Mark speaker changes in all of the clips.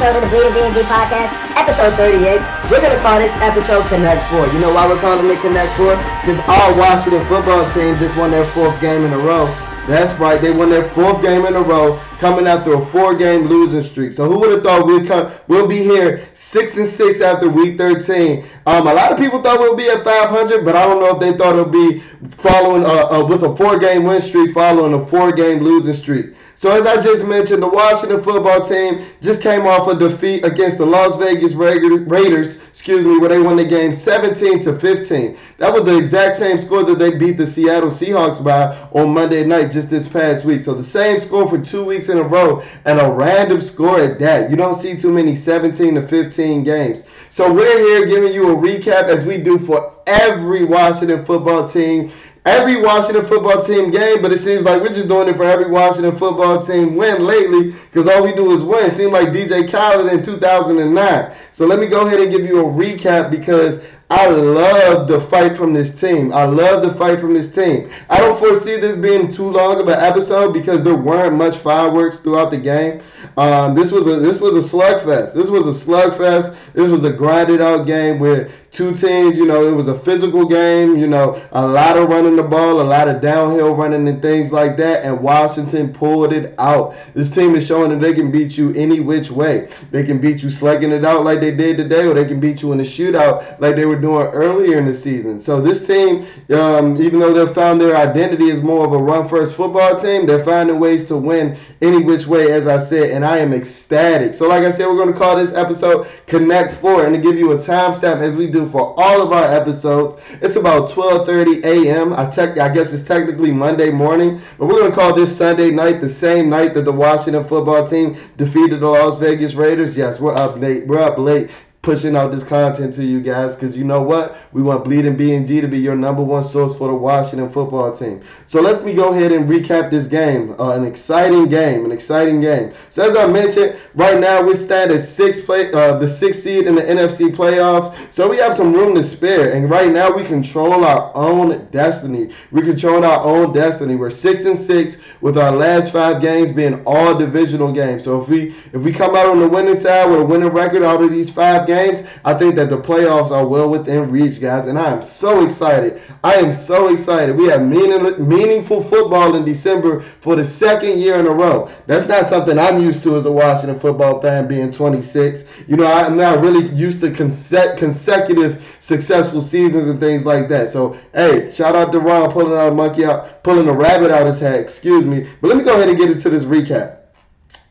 Speaker 1: episode of the Bleeding B&G podcast, episode 38. We're going to call this episode Connect 4. You know why we're calling it Connect 4? Because all Washington football teams just won their fourth game in a row. That's right, they won their fourth game in a row coming after a four-game losing streak. So who would have thought we'd come? We'll be here six and six after week 13. Um, a lot of people thought we'll be at 500, but I don't know if they thought it'll be following uh, uh, with a four-game win streak following a four-game losing streak. So as I just mentioned, the Washington football team just came off a defeat against the Las Vegas Raiders, excuse me, where they won the game 17 to 15. That was the exact same score that they beat the Seattle Seahawks by on Monday night just this past week. So the same score for two weeks in a row and a random score at that. You don't see too many 17 to 15 games. So we're here giving you a recap as we do for every Washington football team every Washington football team game, but it seems like we're just doing it for every Washington football team win lately because all we do is win. It seemed like DJ Khaled in 2009. So let me go ahead and give you a recap because I love the fight from this team. I love the fight from this team. I don't foresee this being too long of an episode because there weren't much fireworks throughout the game. Um, this was a this was a slugfest. This was a slugfest. This was a grinded out game where two teams, you know, it was a physical game, you know, a lot of running the ball, a lot of downhill running and things like that, and Washington pulled it out. This team is showing that they can beat you any which way. They can beat you slugging it out like they did today, or they can beat you in a shootout like they were doing earlier in the season. So this team, um, even though they've found their identity as more of a run-first football team, they're finding ways to win any which way, as I said, and I am ecstatic. So like I said, we're going to call this episode Connect 4, and to give you a timestamp as we do do for all of our episodes. It's about 12:30 a.m. I tech, I guess it's technically Monday morning, but we're gonna call this Sunday night, the same night that the Washington football team defeated the Las Vegas Raiders. Yes, we're up late. We're up late pushing out this content to you guys because you know what? We want Bleeding B&G to be your number one source for the Washington football team. So let's me go ahead and recap this game. Uh, an exciting game, an exciting game. So as I mentioned, right now we stand at six play, uh, the sixth seed in the NFC playoffs. So we have some room to spare, and right now we control our own destiny. We control our own destiny. We're six and six with our last five games being all divisional games. So if we if we come out on the winning side with a winning record out of these five games, I think that the playoffs are well within reach, guys. And I am so excited. I am so excited. We have meaning, meaningful football in December for the second year in a row. That's not something I'm used to as a Washington football fan, being 26. You know, I'm not really used to consecutive successful seasons and things like that. So, hey, shout out to Ron pulling out a monkey out, pulling a rabbit out his hat, Excuse me. But let me go ahead and get into this recap.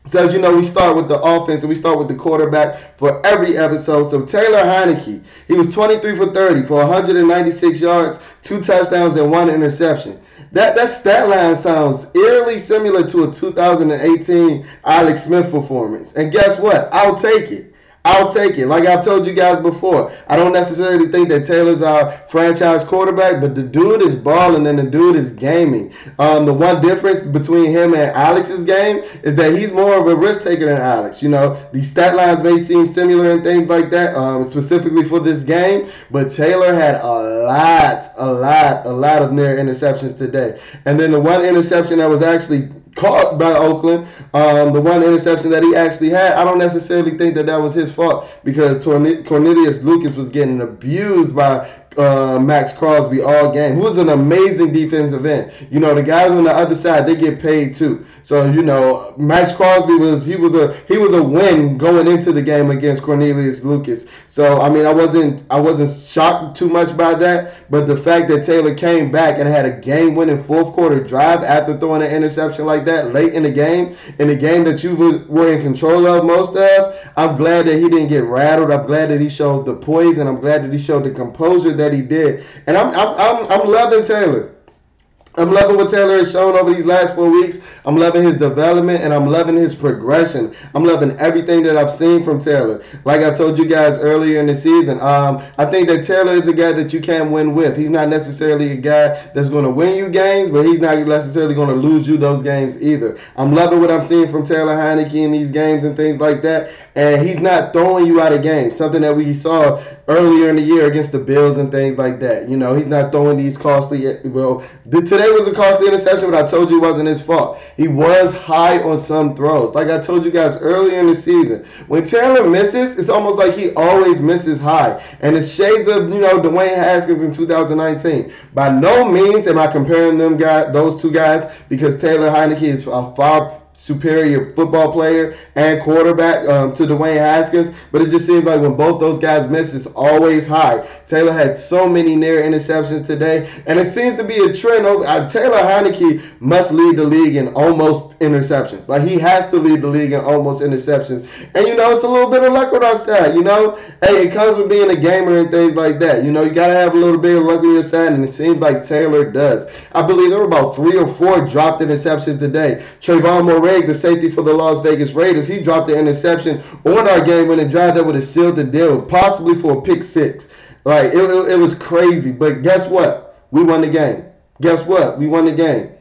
Speaker 1: So as you know, we start with the offense and we start with the quarterback for every episode. So Taylor Heinicke, he was 23 for 30 for 196 yards, two touchdowns, and one interception. That that stat line sounds eerily similar to a 2018 Alex Smith performance. And guess what? I'll take it. I'll take it. Like I've told you guys before, I don't necessarily think that Taylor's our franchise quarterback, but the dude is balling and the dude is gaming. Um, the one difference between him and Alex's game is that he's more of a risk taker than Alex. You know, the stat lines may seem similar and things like that, um, specifically for this game, but Taylor had a lot, a lot, a lot of near interceptions today. And then the one interception that was actually caught by Oakland. Um, the one interception that he actually had, I don't necessarily think that that was his fault because Cornelius Lucas was getting abused by uh, Maxx Crosby all game. Who was an amazing defensive end. You know, the guys on the other side, they get paid too. So, you know, Maxx Crosby was he was a he was a win going into the game against Cornelius Lucas. So, I mean, I wasn't I wasn't shocked too much by that, but the fact that Taylor came back and had a game-winning fourth quarter drive after throwing an interception like that late in the game, in the game that you were in control of most of, I'm glad that he didn't get rattled. I'm glad that he showed the poise and I'm glad that he showed the composure that he did. And I'm I'm I'm, I'm loving Taylor. I'm loving what Taylor has shown over these last four weeks. I'm loving his development and I'm loving his progression. I'm loving everything that I've seen from Taylor. Like I told you guys earlier in the season, um, I think that Taylor is a guy that you can win with. He's not necessarily a guy that's going to win you games, but he's not necessarily going to lose you those games either. I'm loving what I'm seeing from Taylor Heinicke in these games and things like that. And he's not throwing you out of games, something that we saw earlier in the year against the Bills and things like that. You know, he's not throwing these costly. Well, today it was a costly interception, but I told you it wasn't his fault. He was high on some throws. Like I told you guys earlier in the season, when Taylor misses, it's almost like he always misses high. And it's shades of, you know, Dwayne Haskins in 2019. By no means am I comparing them guys, those two guys, because Taylor Heinicke is a far superior football player and quarterback um, to Dwayne Haskins, but it just seems like when both those guys miss, it's always high. Taylor had so many near interceptions today, and it seems to be a trend. Uh, Taylor Heinicke must lead the league in almost interceptions. Like he has to lead the league in almost interceptions. And you know, it's a little bit of luck on our side. You know, hey, it comes with being a gamer and things like that. You know, you gotta have a little bit of luck on your side, and it seems like Taylor does. I believe there were about three or four dropped interceptions today. Trevon Moehrig, the safety for the Las Vegas Raiders, he dropped the interception on our game-winning drive that would have sealed the deal, possibly for a pick six. Like it, it, it was crazy. But guess what? We won the game. Guess what? We won the game.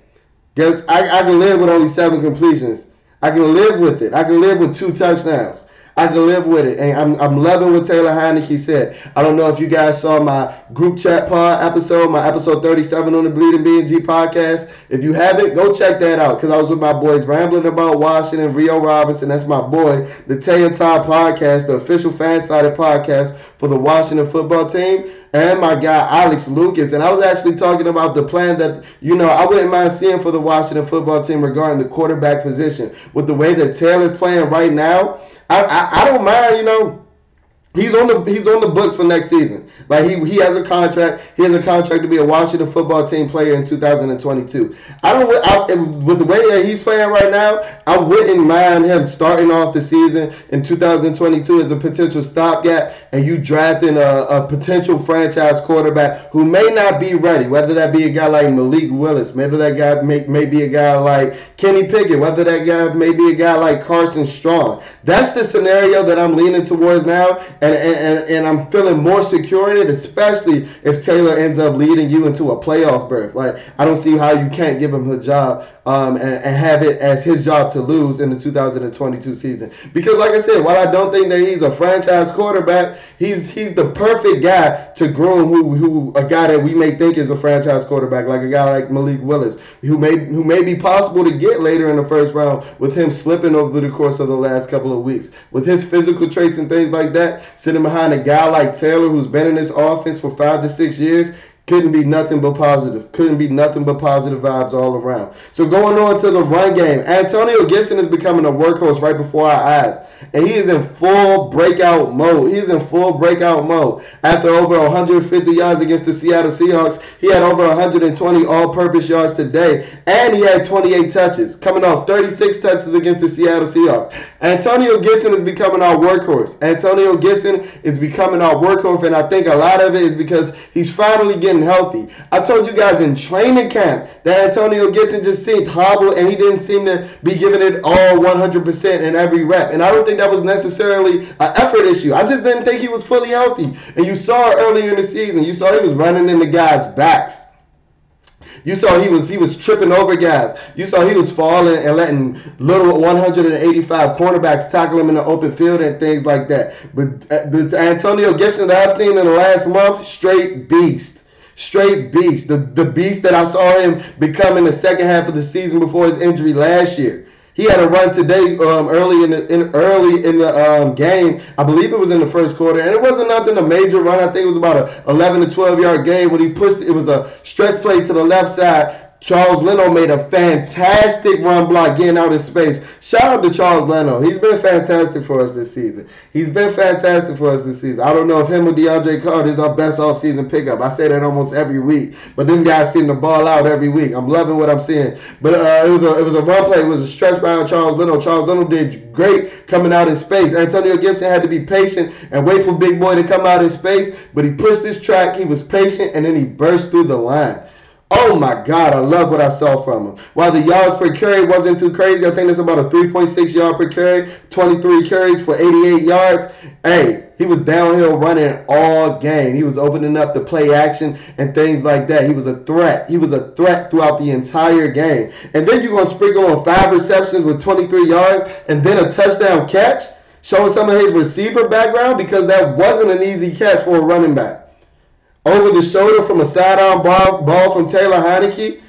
Speaker 1: Guess I, I can live with only seven completions. I can live with it. I can live with two touchdowns. I can live with it. And I'm, I'm loving what Taylor Heinicke said. I don't know if you guys saw my group chat pod episode, my episode 37 on the Bleeding BNG podcast. If you haven't, go check that out because I was with my boys rambling about Washington, Rio Robinson. That's my boy, the Tay and Todd podcast, the official fan sided podcast for the Washington football team and my guy Alex Lucas. And I was actually talking about the plan that, you know, I wouldn't mind seeing for the Washington football team regarding the quarterback position. With the way that Taylor's playing right now, I, I, I don't mind, you know, He's on the he's on the books for next season. Like he he has a contract. He has a contract to be a Washington football team player in 2022. I don't I, with the way that he's playing right now. I wouldn't mind him starting off the season in 2022 as a potential stopgap, and you drafting a, a potential franchise quarterback who may not be ready. Whether that be a guy like Malik Willis, whether that guy may, may be a guy like Kenny Pickett, whether that guy may be a guy like Carson Strong. That's the scenario that I'm leaning towards now and, and and I'm feeling more secure in it, especially if Taylor ends up leading you into a playoff berth. Like I don't see how you can't give him the job um, and, and, have it as his job to lose in the 2022 season. Because like I said, while I don't think that he's a franchise quarterback, he's he's the perfect guy to groom who who a guy that we may think is a franchise quarterback, like a guy like Malik Willis, who may who may be possible to get later in the first round with him slipping over the course of the last couple of weeks. With his physical traits and things like that, sitting behind a guy like Taylor who's been in this offense for five to six years, couldn't be nothing but positive. Couldn't be nothing but positive vibes all around. So going on to the run game, Antonio Gibson is becoming a workhorse right before our eyes. And he is in full breakout mode. He is in full breakout mode. After over 150 yards against the Seattle Seahawks, he had over 120 all-purpose yards today. And he had 28 touches, coming off 36 touches against the Seattle Seahawks. Antonio Gibson is becoming our workhorse. Antonio Gibson is becoming our workhorse, and I think a lot of it is because he's finally getting healthy. I told you guys in training camp that Antonio Gibson just seemed hobbled and he didn't seem to be giving it all 100% in every rep. And I don't think that was necessarily an effort issue. I just didn't think he was fully healthy. And you saw earlier in the season. You saw he was running into guys' backs. You saw he was he was tripping over guys. You saw he was falling and letting little 185 cornerbacks tackle him in the open field and things like that. But uh, the Antonio Gibson that I've seen in the last month, straight beast straight beast. The the beast that I saw him become in the second half of the season before his injury last year. He had a run today um, early in the in, early in the um, game. I believe it was in the first quarter, and it wasn't nothing a major run. I think it was about a 11 to 12 yard game when he pushed. It was a stretch play to the left side Charles Leno made a fantastic run block getting out of space. Shout out to Charles Leno. He's been fantastic for us this season. He's been fantastic for us this season. I don't know if him or DeAndre Carter is our best offseason pickup. I say that almost every week. But them guys seem to ball out every week. I'm loving what I'm seeing. But uh, it was a it was a run play. It was a stretch by Charles Leno. Charles Leno did great coming out in space. Antonio Gibson had to be patient and wait for Big Boy to come out in space. But he pushed his track. He was patient and then he burst through the line. Oh my God, I love what I saw from him. While the yards per carry wasn't too crazy, I think it's about a 3.6 yard per carry, 23 carries for 88 yards. Hey, he was downhill running all game. He was opening up the play action and things like that. He was a threat. He was a threat throughout the entire game. And then you're going to sprinkle on five receptions with 23 yards and then a touchdown catch, showing some of his receiver background because that wasn't an easy catch for a running back over the shoulder from a sidearm ball, ball from Taylor Heinicke,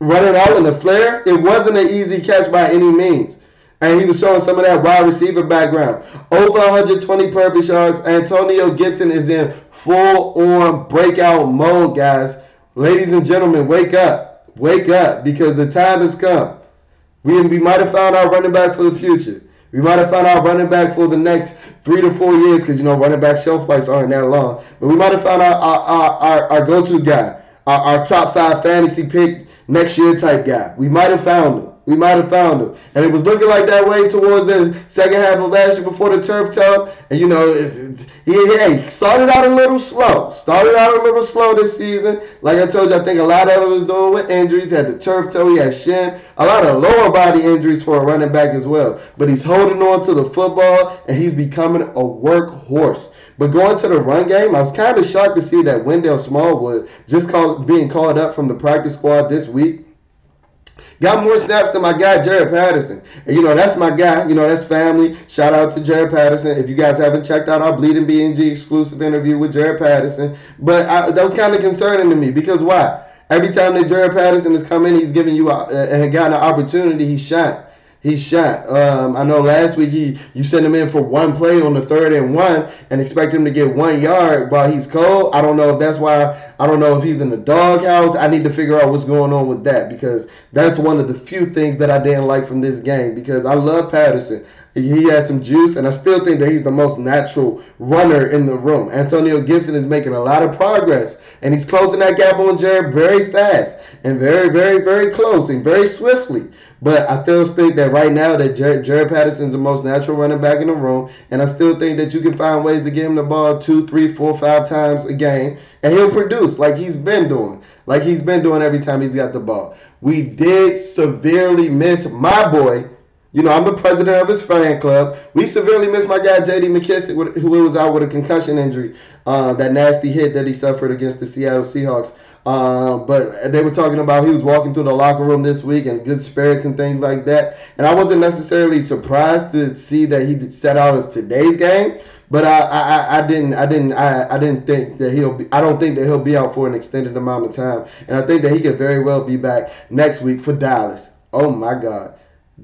Speaker 1: running out in the flare. It wasn't an easy catch by any means. And he was showing some of that wide receiver background. Over 120 purpose yards. Antonio Gibson is in full on breakout mode, guys. Ladies and gentlemen, wake up. Wake up because the time has come. We, we might have found our running back for the future. We might have found our running back for the next three to four years because, you know, running back shelf lives aren't that long. But we might have found our, our, our, our, our go to guy, our, our top five fantasy pick next year type guy. We might have found him. We might have found him. And it was looking like that way towards the second half of last year before the turf toe. And, you know, he started out a little slow. Started out a little slow this season. Like I told you, I think a lot of it was doing with injuries. He had the turf toe, he had shin. A lot of lower body injuries for a running back as well. But he's holding on to the football, and he's becoming a workhorse. But going to the run game, I was kind of shocked to see that Wendell Smallwood just called, being called up from the practice squad this week. Got more snaps than my guy Jaret Patterson. And you know, that's my guy. You know, that's family. Shout out to Jaret Patterson. If you guys haven't checked out our Bleeding BNG exclusive interview with Jaret Patterson. But I, that was kind of concerning to me because why? Every time that Jaret Patterson has come in, he's giving you a, and gotten an opportunity, he shot he shot. Um, I know last week he you sent him in for one play on the third and one and expect him to get one yard while he's cold. I don't know if that's why I don't know if he's in the doghouse. I need to figure out what's going on with that because that's one of the few things that I didn't like from this game because I love Patterson. He has some juice, and I still think that he's the most natural runner in the room. Antonio Gibson is making a lot of progress, and he's closing that gap on Jaret very fast and very, very, very close and very swiftly. But I still think that right now that Jared, Jaret Patterson's the most natural running back in the room, and I still think that you can find ways to get him the ball two, three, four, five times a game, and he'll produce like he's been doing, like he's been doing every time he's got the ball. We did severely miss my boy you know, I'm the president of his fan club. We severely missed my guy J.D. McKissic, who was out with a concussion injury, uh, that nasty hit that he suffered against the Seattle Seahawks. Uh, but they were talking about he was walking through the locker room this week and good spirits and things like that. And I wasn't necessarily surprised to see that he set out of today's game. But I, I, I didn't I didn't I, I didn't think that he'll be I don't think that he'll be out for an extended amount of time. And I think that he could very well be back next week for Dallas. Oh my God.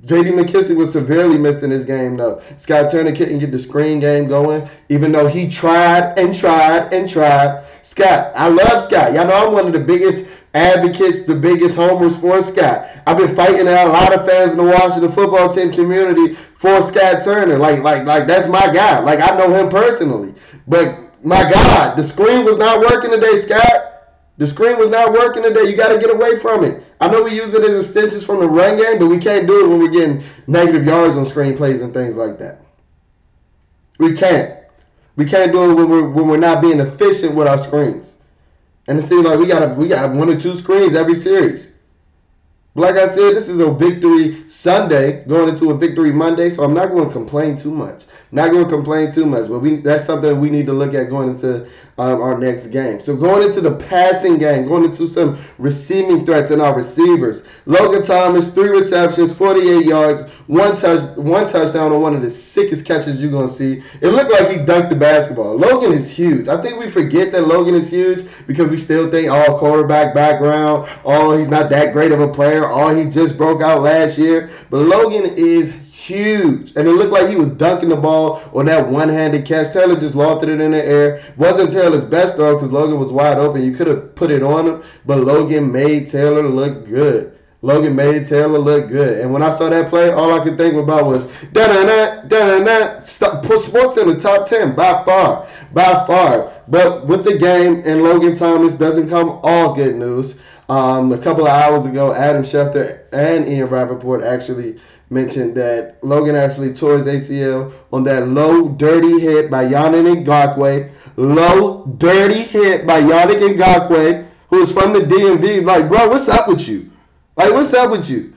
Speaker 1: J.D. McKissic was severely missed in this game, though. Scott Turner couldn't get the screen game going, even though he tried and tried and tried. Scott, I love Scott. Y'all know I'm one of the biggest advocates, the biggest homers for Scott. I've been fighting out a lot of fans in the Washington football team community for Scott Turner. Like, like, like that's my guy. Like I know him personally. But my God, the screen was not working today, Scott. The screen was not working today. You got to get away from it. I know we use it as extensions from the run game, but we can't do it when we're getting negative yards on screen plays and things like that. We can't. We can't do it when we're when we're not being efficient with our screens. And it seems like we got we got one or two screens every series. Like I said, this is a victory Sunday going into a victory Monday, so I'm not going to complain too much. Not going to complain too much, but we that's something we need to look at going into um, our next game. So going into the passing game, going into some receiving threats in our receivers. Logan Thomas, three receptions, 48 yards, one touch, one touchdown on one of the sickest catches you're gonna see. It looked like he dunked the basketball. Logan is huge. I think we forget that Logan is huge because we still think, oh, quarterback background, oh, he's not that great of a player, oh, he just broke out last year. But Logan is huge. And it looked like he was dunking the ball on that one handed catch. Taylor just lofted it in the air. Wasn't Taylor's best though because Logan was wide open. You could have put it on him, but Logan made Taylor look good. Logan made Taylor look good. And when I saw that play, all I could think about was da da da da da. Put sports in the top ten by far, by far. But with the game and Logan Thomas doesn't come all good news. Um, a couple of hours ago, Adam Schefter and Ian Rapoport actually mentioned that Logan actually tore his ACL on that low, dirty hit by Yannick Ngakoue. Low, dirty hit by Yannick Ngakoue, who is from the DMV. Like, bro, what's up with you? Like, what's up with you?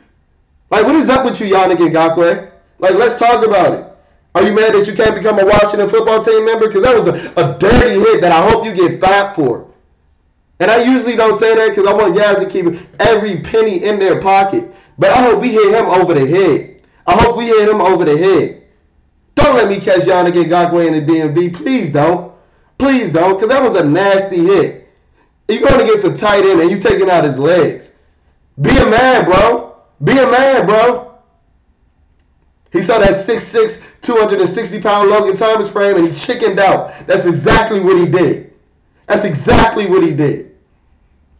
Speaker 1: Like, what is up with you, Yannick Ngakoue? Like, let's talk about it. Are you mad that you can't become a Washington football team member? Because that was a, a dirty hit that I hope you get fat for. And I usually don't say that because I want guys to keep every penny in their pocket. But I hope we hit him over the head. I hope we hit him over the head. Don't let me catch Yannick Ngakoue in the DMV. Please don't. Please don't, because that was a nasty hit. You're going against a tight end and you taking out his legs. Be a man, bro. Be a man, bro. He saw that 6'6", 260 pound Logan Thomas frame and he chickened out. That's exactly what he did. That's exactly what he did.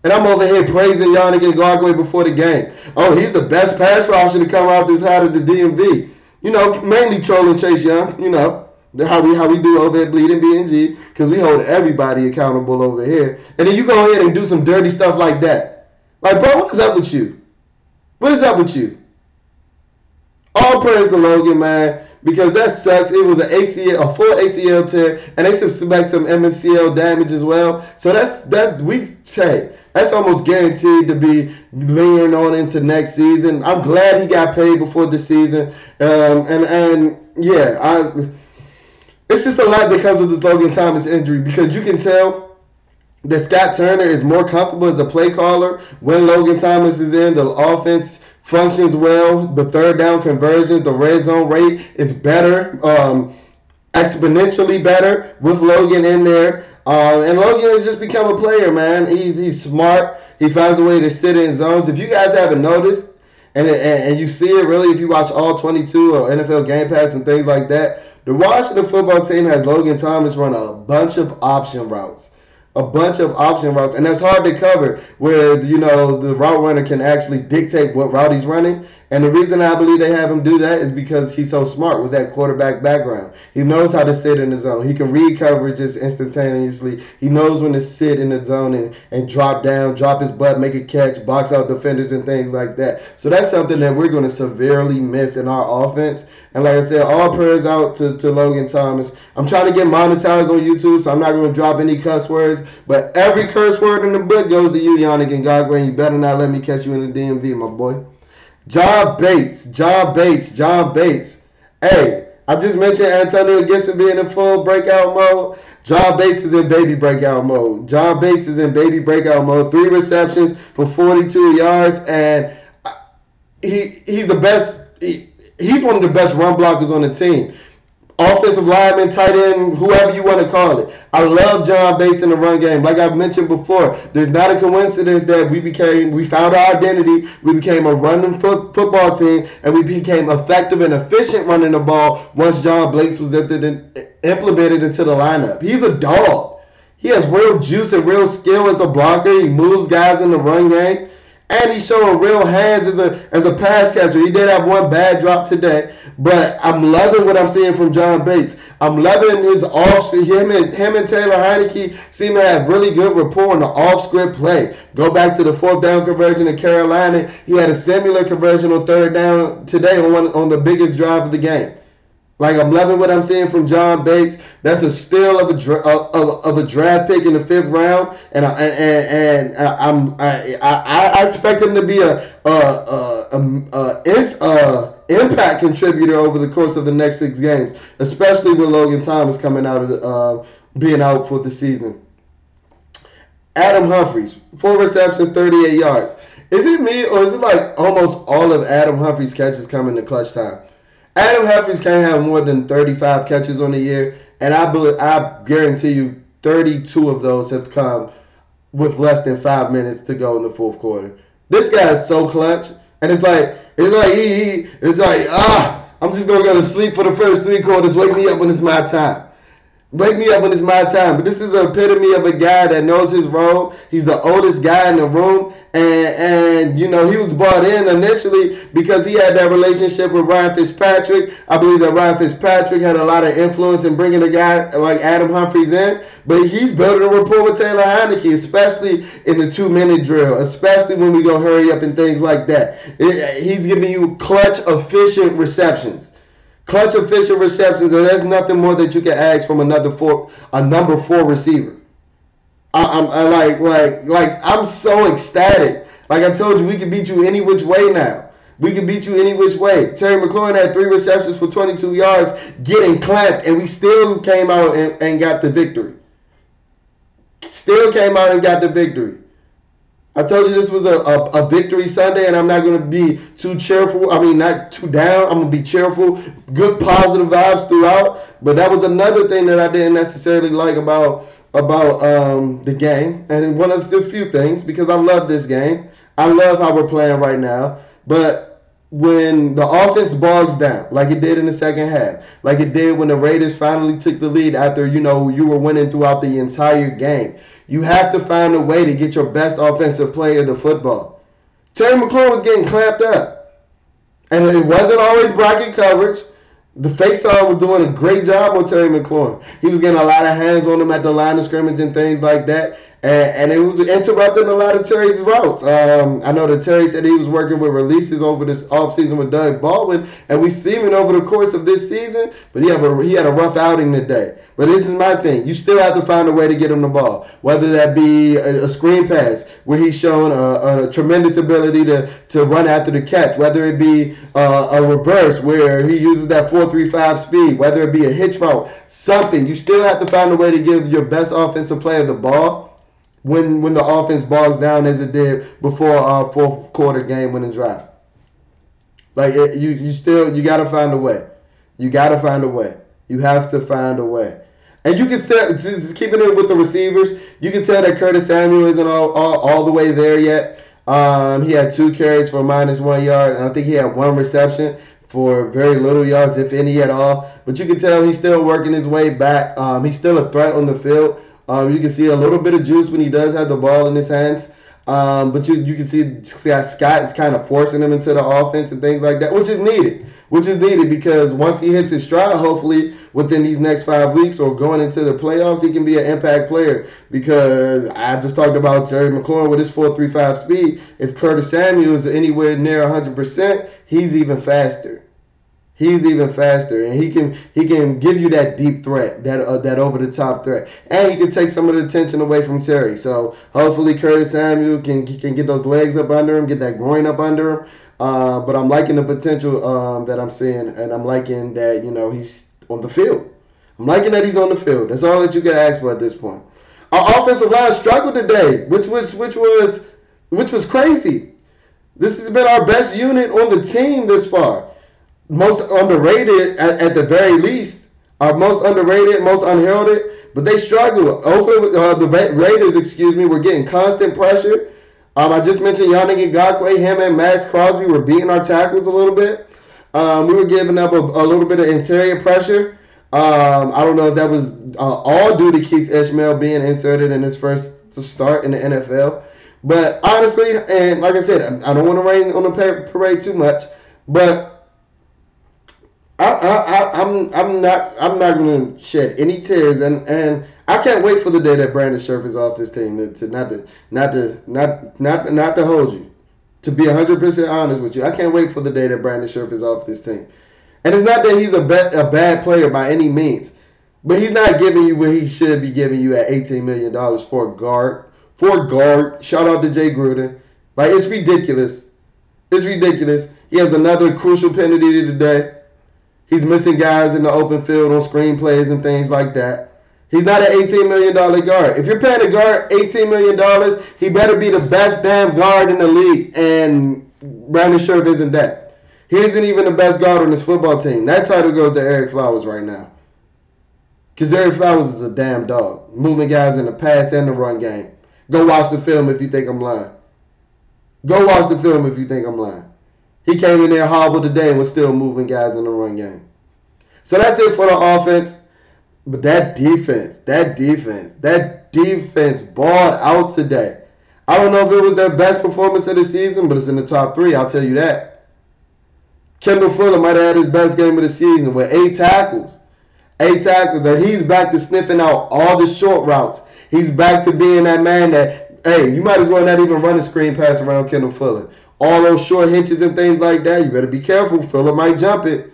Speaker 1: And I'm over here praising Yannick Ngakoue before the game. Oh, he's the best pass rusher to come out this out of the DMV. You know, mainly trolling Chase Young. You know how we how we do over at Bleeding BNG because we hold everybody accountable over here. And then you go ahead and do some dirty stuff like that. Like, bro, what is up with you? What is up with you? All praise to Logan, man, because that sucks. It was an ACL, a full ACL tear, and they suspect some MCL damage as well. So that's that we say that's almost guaranteed to be lingering on into next season. I'm glad he got paid before the season, um, and and yeah, I. It's just a lot that comes with this Logan Thomas injury because you can tell that Scott Turner is more comfortable as a play caller when Logan Thomas is in. The offense functions well. The third down conversions, the red zone rate is better, um, exponentially better with Logan in there. Uh, and Logan has just become a player, man. He's he's smart. He finds a way to sit in zones. If you guys haven't noticed, and, and, and you see it really if you watch all 22 or NFL Game Pass and things like that, the Washington football team has Logan Thomas run a bunch of option routes a bunch of option routes, and that's hard to cover. Where you know the route runner can actually dictate what route he's running, and the reason I believe they have him do that is because he's so smart with that quarterback background. He knows how to sit in the zone. He can read coverages instantaneously. He knows when to sit in the zone and, and drop down, drop his butt, make a catch, box out defenders and things like that. So that's something that we're going to severely miss in our offense. And like I said, all prayers out to, to Logan Thomas. I'm trying to get monetized on YouTube, so I'm not going to drop any cuss words. But every curse word in the book goes to you, Yannick and you better not let me catch you in the DMV, my boy. John Bates, John Bates, John Bates. Hey, I just mentioned Antonio Gibson being in full breakout mode. John Bates is in baby breakout mode. John Bates is in baby breakout mode. Three receptions for 42 yards, and he he's the best. He, he's one of the best run blockers on the team offensive lineman, tight end, whoever you want to call it. I love John Bates in the run game. Like I've mentioned before, there's not a coincidence that we became, we found our identity, we became a running fo- football team, and we became effective and efficient running the ball once John Bates was implemented into the lineup. He's a dog. He has real juice and real skill as a blocker. He moves guys in the run game. And he's showing real hands as a as a pass catcher. He did have one bad drop today, but I'm loving what I'm seeing from John Bates. I'm loving his off him and him and Taylor Heinicke seem to have really good rapport in the off script play. Go back to the fourth down conversion in Carolina. He had a similar conversion on third down today on one, on the biggest drive of the game. Like I'm loving what I'm seeing from John Bates. That's a steal of a of, of, a draft pick in the fifth round, and I, and, and I'm I, I, I expect him to be a a, a, a, a, impact contributor over the course of the next six games, especially with Logan Thomas coming out of the, uh, being out for the season. Adam Humphries, four receptions, 38 yards. Is it me or is it like almost all of Adam Humphries' catches come in the clutch time? Adam Humphries can't have more than 35 catches on the year, and I believe, I guarantee you 32 of those have come with less than five minutes to go in the fourth quarter. This guy is so clutch, and it's like it's like he, he it's like ah, I'm just gonna go to sleep for the first three quarters. Wake me up when it's my time. Wake me up when it's my time. But this is the epitome of a guy that knows his role. He's the oldest guy in the room. And, and you know, he was brought in initially because he had that relationship with Ryan Fitzpatrick. I believe that Ryan Fitzpatrick had a lot of influence in bringing a guy like Adam Humphries in. But he's building a rapport with Taylor Heinicke, especially in the two minute drill, especially when we go hurry up and things like that. It, he's giving you clutch, efficient receptions clutch official receptions, and there's nothing more that you can ask from another four, a number four receiver. I, I'm I like like like I'm so ecstatic. Like I told you, we can beat you any which way now. We can beat you any which way. Terry McLaurin had three receptions for 22 yards, getting clamped, and we still came out and, and got the victory. Still came out and got the victory. I told you this was a, a, a, victory Sunday, and I'm not going to be too cheerful. I mean, not too down. I'm going to be cheerful, good positive vibes throughout. But that was another thing that I didn't necessarily like about about um, the game, and one of the few things because I love this game. I love how we're playing right now, but when the offense bogs down, like it did in the second half, like it did when the Raiders finally took the lead after you know you were winning throughout the entire game, you have to find a way to get your best offensive player the football. Terry McLaurin was getting clamped up, and it wasn't always bracket coverage. The face-off was doing a great job on Terry McLaurin. He was getting a lot of hands on him at the line of scrimmage and things like that and, it was interrupting a lot of Terry's routes. Um, I know that Terry said he was working with releases over this offseason with Doug Baldwin, and we see him over the course of this season, but he, a, he had a rough outing today. But this is my thing. You still have to find a way to get him the ball, whether that be a, a screen pass where he's shown a, a, tremendous ability to, to run after the catch, whether it be uh, a reverse where he uses that 4.35 speed, whether it be a hitch route, something. You still have to find a way to give your best offensive player the ball when when the offense bogs down as it did before our fourth quarter game winning drive. Like it, you you still you got to find a way. You got to find a way. You have to find a way. And you can still just keeping it with the receivers. You can tell that Curtis Samuel isn't all, all, all the way there yet. Um, he had two carries for minus one yard, and I think he had one reception for very little yards, if any at all. But you can tell he's still working his way back. Um, he's still a threat on the field. Um, you can see a little bit of juice when he does have the ball in his hands. Um, but you you can see, see Scott is kind of forcing him into the offense and things like that, which is needed. Which is needed because once he hits his stride, hopefully within these next five weeks or going into the playoffs, he can be an impact player. Because I just talked about Jerry McLaurin with his four three five speed. If Curtis Samuel is anywhere near 100%, he's even faster. He's even faster, and he can he can give you that deep threat, that uh, that over the top threat, and he can take some of the attention away from Terry. So hopefully Curtis Samuel can can get those legs up under him, get that groin up under him. Uh, but I'm liking the potential um, that I'm seeing, and I'm liking that you know he's on the field. I'm liking that he's on the field. That's all that you can ask for at this point. Our offensive line struggled today, which which which was which was crazy. This has been our best unit on the team this far most underrated at, at, the very least, are most underrated, most unheralded, but they struggle. Oakland, uh, the Raiders, excuse me, were getting constant pressure. Um, I just mentioned Yannick Ngakoue, him and Maxx Crosby were beating our tackles a little bit. Um, we were giving up a, a, little bit of interior pressure. Um, I don't know if that was uh, all due to Keith Ismael being inserted in his first start in the NFL. But honestly, and like I said, I don't want to rain on the parade too much, but I, I, I'm, I'm not, I'm not to shed any tears, and, and I can't wait for the day that Brandon Scherff is off this team. To, to not to, not to, not, not, not to hold you. To be 100 percent honest with you, I can't wait for the day that Brandon Scherff is off this team. And it's not that he's a, bad, a bad player by any means, but he's not giving you what he should be giving you at 18 million dollars for a guard. For a guard, shout out to Jay Gruden. Like it's ridiculous. It's ridiculous. He has another crucial penalty today. He's missing guys in the open field on screenplays and things like that. He's not an $18 million guard. If you're paying a guard $18 million, he better be the best damn guard in the league. And Brandon Scherff isn't that. He isn't even the best guard on this football team. That title goes to Ereck Flowers right now. Because Ereck Flowers is a damn dog. Moving guys in the pass and the run game. Go watch the film if you think I'm lying. Go watch the film if you think I'm lying. He came in there hobbled today and was still moving guys in the run game. So that's it for the offense. But that defense, that defense, that defense balled out today. I don't know if it was their best performance of the season, but it's in the top three. I'll tell you that. Kendall Fuller might have had his best game of the season with eight tackles. Eight tackles. And he's back to sniffing out all the short routes. He's back to being that man that, hey, you might as well not even run a screen pass around Kendall Fuller all those short hitches and things like that, you better be careful. Philip might jump it.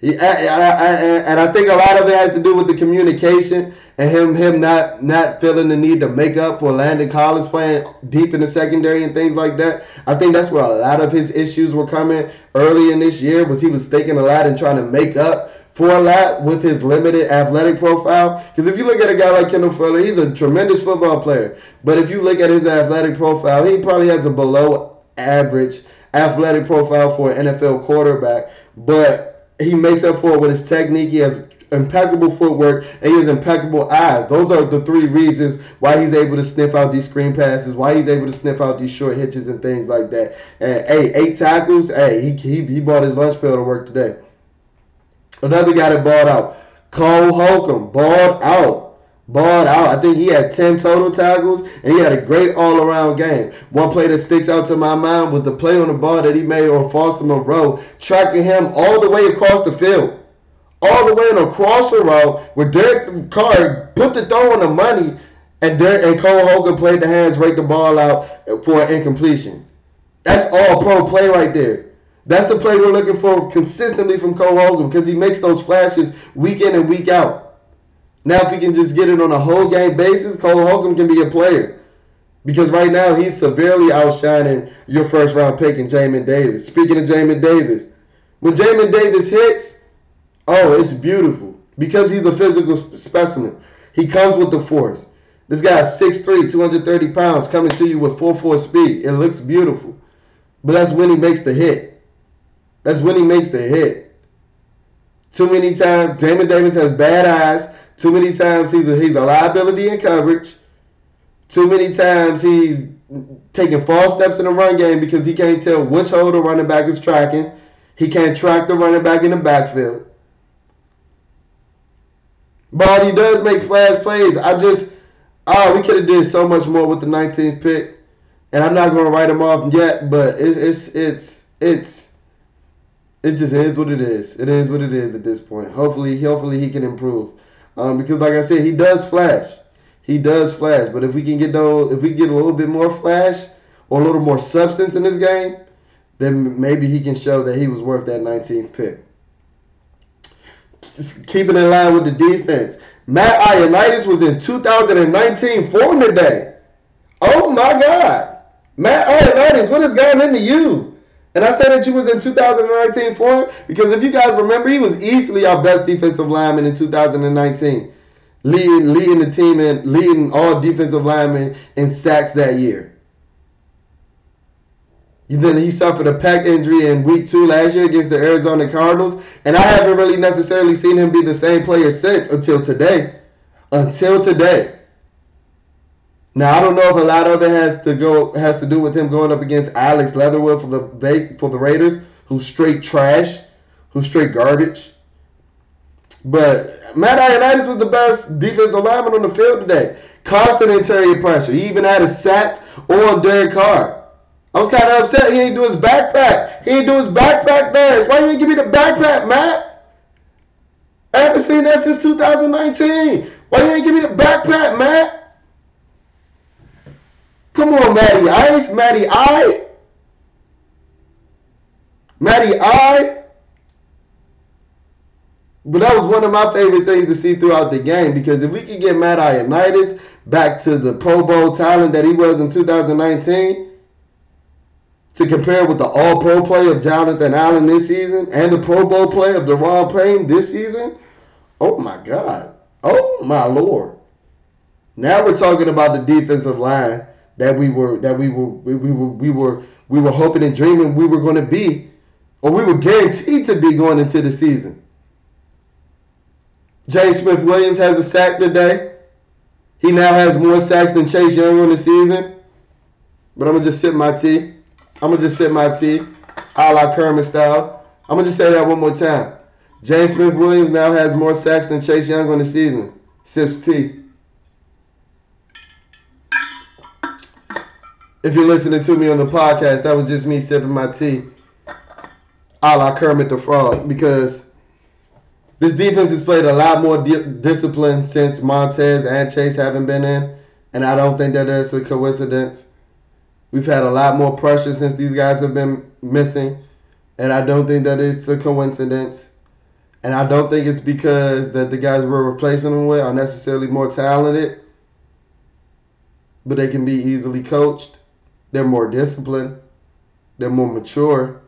Speaker 1: He, I, I, I, and I think a lot of it has to do with the communication and him him not not feeling the need to make up for Landon Collins playing deep in the secondary and things like that. I think that's where a lot of his issues were coming early in this year was he was thinking a lot and trying to make up for a lot with his limited athletic profile. Because if you look at a guy like Kendall Fuller, he's a tremendous football player. But if you look at his athletic profile, he probably has a below average athletic profile for an NFL quarterback, but he makes up for it with his technique. He has impeccable footwork and he has impeccable eyes. Those are the three reasons why he's able to sniff out these screen passes, why he's able to sniff out these short hitches and things like that. And hey, eight tackles. Hey, he he, he brought his lunch pail to work today. Another guy that balled out, Cole Holcomb, balled out. Balled out. I think he had 10 total tackles and he had a great all around game. One play that sticks out to my mind was the play on the ball that he made on Foster Moreau, tracking him all the way across the field all the way in a crosser route where Derek Carr put the throw on the money and Derek, and Cole Holcomb played the hands, rake the ball out for an incompletion. That's all pro play right there. That's the play we're looking for consistently from Cole Holcomb because he makes those flashes week in and week out. Now, if he can just get it on a whole game basis, Cole Holcomb can be a player. Because right now he's severely outshining your first round pick in Jamin Davis. Speaking of Jamin Davis, when Jamin Davis hits, Oh, it's beautiful because he's a physical specimen. He comes with the force. This guy is 6'3", 230 pounds, coming to you with 4'4 speed. It looks beautiful. But that's when he makes the hit. That's when he makes the hit. Too many times, Jamin Davis has bad eyes. Too many times he's a, he's a liability in coverage. Too many times he's taking false steps in the run game because he can't tell which hole the running back is tracking. He can't track the running back in the backfield. But he does make flash plays. I just, oh, we could have did so much more with the 19th pick, and I'm not going to write him off yet. But it's it's it's it's it just is what it is. It is what it is at this point. Hopefully, hopefully he can improve, um, because like I said, he does flash. He does flash. But if we can get those, if we get a little bit more flash or a little more substance in this game, then maybe he can show that he was worth that 19th pick keeping in line with the defense. Matt Ioannidis was in 2019 form today. Oh my God. Matt Ioannidis, what has gotten into you? And I said that you was in 2019 form because if you guys remember, he was easily our best defensive lineman in 2019, leading leading the team and leading all defensive linemen in sacks that year. Then he suffered a pec injury in week two last year against the Arizona Cardinals. And I haven't really necessarily seen him be the same player since until today. Until today. Now I don't know if a lot of it has to go has to do with him going up against Alex Leatherwood for the for the Raiders, who's straight trash, who's straight garbage. But Matt Ioannidis was the best defensive lineman on the field today. Constant interior pressure. He even had a sack on Derek Carr. I was kind of upset he didn't do his backpack. He didn't do his backpack dance. Why you didn't give me the backpack, Matt? I haven't seen that since 2019. Why you didn't give me the backpack, Matt? Come on, Matty Ice, Matty I. Matty I. But that was one of my favorite things to see throughout the game because if we could get Matt Ioannidis back to the Pro Bowl talent that he was in 2019, to compare with the All Pro play of Jonathan Allen this season and the Pro Bowl play of Da'Ron Payne this season, oh my God. Oh my Lord. Now we're talking about the defensive line that we were that we were we, we were we were we were hoping and dreaming we were going to be, or we were guaranteed to be going into the season. James Smith Williams has a sack today. He now has more sacks than Chase Young on the season. But I'm gonna just sip my tea. I'm gonna just sip my tea, a la Kermit style. I'm gonna just say that one more time. James Smith Williams now has more sacks than Chase Young on the season. Sips tea. If you're listening to me on the podcast, that was just me sipping my tea, a la Kermit the Frog, because this defense has played a lot more di- discipline since Montez and Chase haven't been in, and I don't think that that's a coincidence. We've had a lot more pressure since these guys have been missing, and I don't think that it's a coincidence. And I don't think it's because that the guys we're replacing them with are necessarily more talented, but they can be easily coached. They're more disciplined. They're more mature.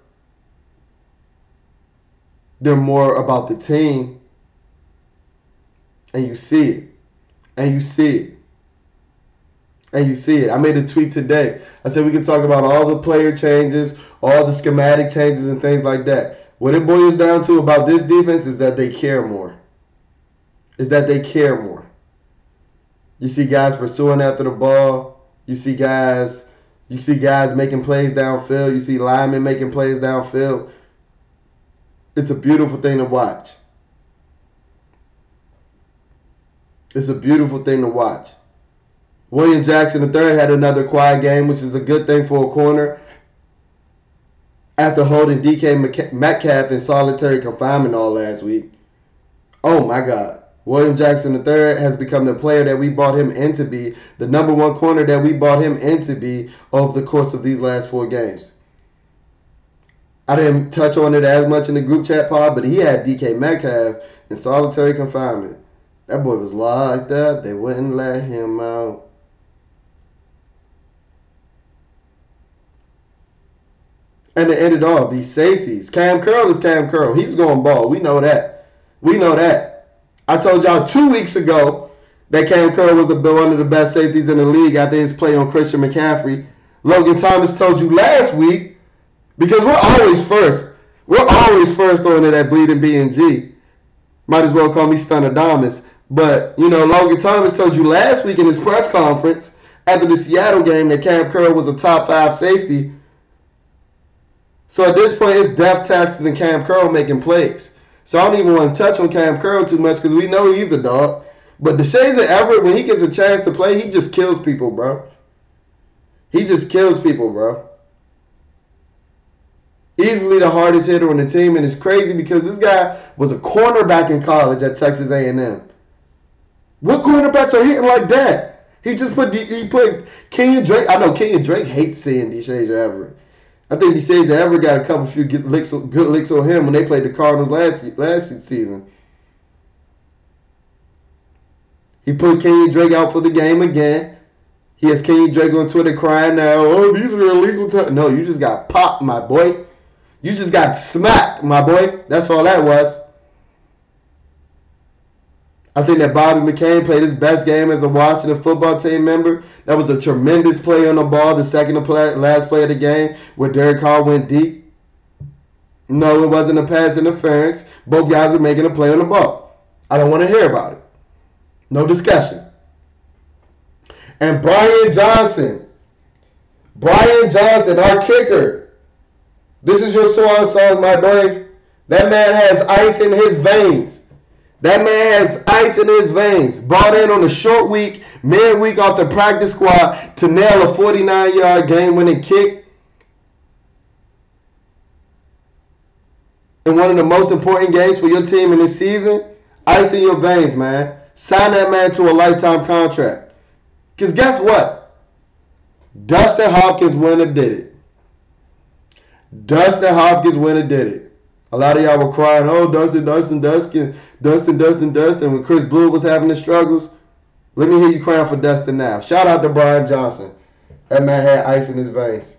Speaker 1: They're more about the team. And you see it. And you see it and you see it. I made a tweet today. I said we can talk about all the player changes, all the schematic changes, and things like that. What it boils down to about this defense is that they care more. Is that they care more. You see guys pursuing after the ball. You see guys you see guys making plays downfield. You see linemen making plays downfield. It's a beautiful thing to watch. It's a beautiful thing to watch. William Jackson III had another quiet game, which is a good thing for a corner. After holding DK Metcalf in solitary confinement all last week. Oh my God. William Jackson III has become the player that we bought him in to be, the number one corner that we bought him in to be over the course of these last four games. I didn't touch on it as much in the group chat pod, but he had DK Metcalf in solitary confinement. That boy was locked up. They wouldn't let him out. And it off, these safeties. Cam Curl is Cam Curl. He's going ball. We know that. We know that. I told y'all two weeks ago that Cam Curl was the one of the best safeties in the league after his play on Christian McCaffrey. Logan Thomas told you last week because we're always first. We're always first on it at Bleeding BNG. Might as well call me Stunner But, you know, Logan Thomas told you last week in his press conference after the Seattle game that Cam Curl was a top five safety. So at this point, it's death taxes and Cam Curl making plays. So I don't even want to touch on Cam Curl too much because we know he's a dog. But Deshazor Everett, when he gets a chance to play, he just kills people, bro. He just kills people, bro. Easily the hardest hitter on the team, and it's crazy because this guy was a cornerback in college at Texas A&M. What cornerbacks are hitting like that? He just put he put Kenyon Drake. I know Kenyon Drake hates seeing Deshazor Everett. I think he says that ever got a couple few good licks, good licks on him when they played the Cardinals last last season. He put Kenny Drake out for the game again. He has Kenny Drake on Twitter crying now, oh, these are illegal. T-. No, you just got popped, my boy. You just got smacked, my boy. That's all that was. I think that Bobby McCain played his best game as a Washington football team member. That was a tremendous play on the ball, the second play, last play of the game, where Derek Carr went deep. No, it wasn't a pass interference. Both guys were making a play on the ball. I don't want to hear about it. No discussion. And Brian Johnson. Brian Johnson, our kicker. This is your swan song, my boy. That man has ice in his veins. That man has ice in his veins. Brought in on a short week, midweek off the practice squad to nail a 49 yard game winning kick. In one of the most important games for your team in this season, ice in your veins, man. Sign that man to a lifetime contract. Because guess what? Dustin Hopkins winner did it. Dustin Hopkins winner did it. A lot of y'all were crying, oh, Dustin, Dustin, Dustin, Dustin, Dustin, Dustin, when Chris Blewitt was having the struggles. Let me hear you crying for Dustin now. Shout out to Brian Johnson. That man had ice in his veins.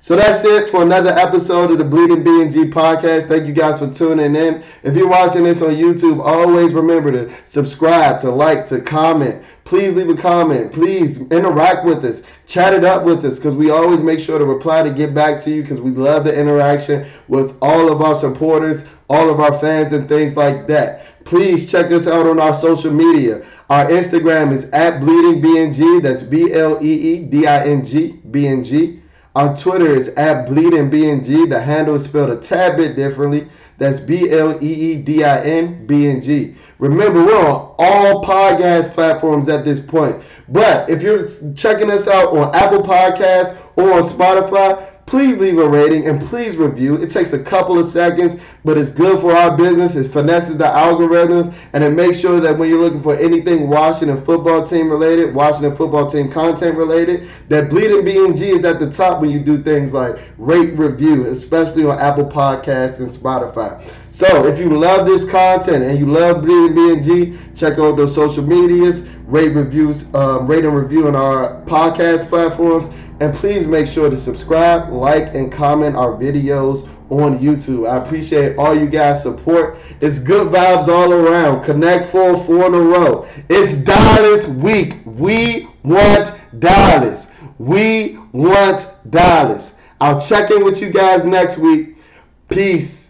Speaker 1: So that's it for another episode of the Bleeding BNG podcast. Thank you guys for tuning in. If you're watching this on YouTube, always remember to subscribe, to like, to comment. Please leave a comment. Please interact with us. Chat it up with us because we always make sure to reply to get back to you because we love the interaction with all of our supporters, all of our fans, and things like that. Please check us out on our social media. Our Instagram is at Bleeding BNG. That's B L E E D I N G B N G. Our Twitter is at Bleeding BNG. The handle is spelled a tad bit differently. That's B L E E D I N B N G. Remember, we're on all podcast platforms at this point. But if you're checking us out on Apple Podcasts or on Spotify, please leave a rating and please review. It takes a couple of seconds, but it's good for our business. It finesses the algorithms and it makes sure that when you're looking for anything Washington football team related, Washington football team content related, that Bleeding BNG is at the top when you do things like rate review, especially on Apple Podcasts and Spotify. So if you love this content and you love Bleeding BNG, check out those social medias, rate reviews, um, rate and review on our podcast platforms and please make sure to subscribe, like, and comment our videos on YouTube. I appreciate all you guys' support. It's good vibes all around. Connect four, four in a row. It's Dallas week. We want Dallas. We want Dallas. I'll check in with you guys next week. Peace.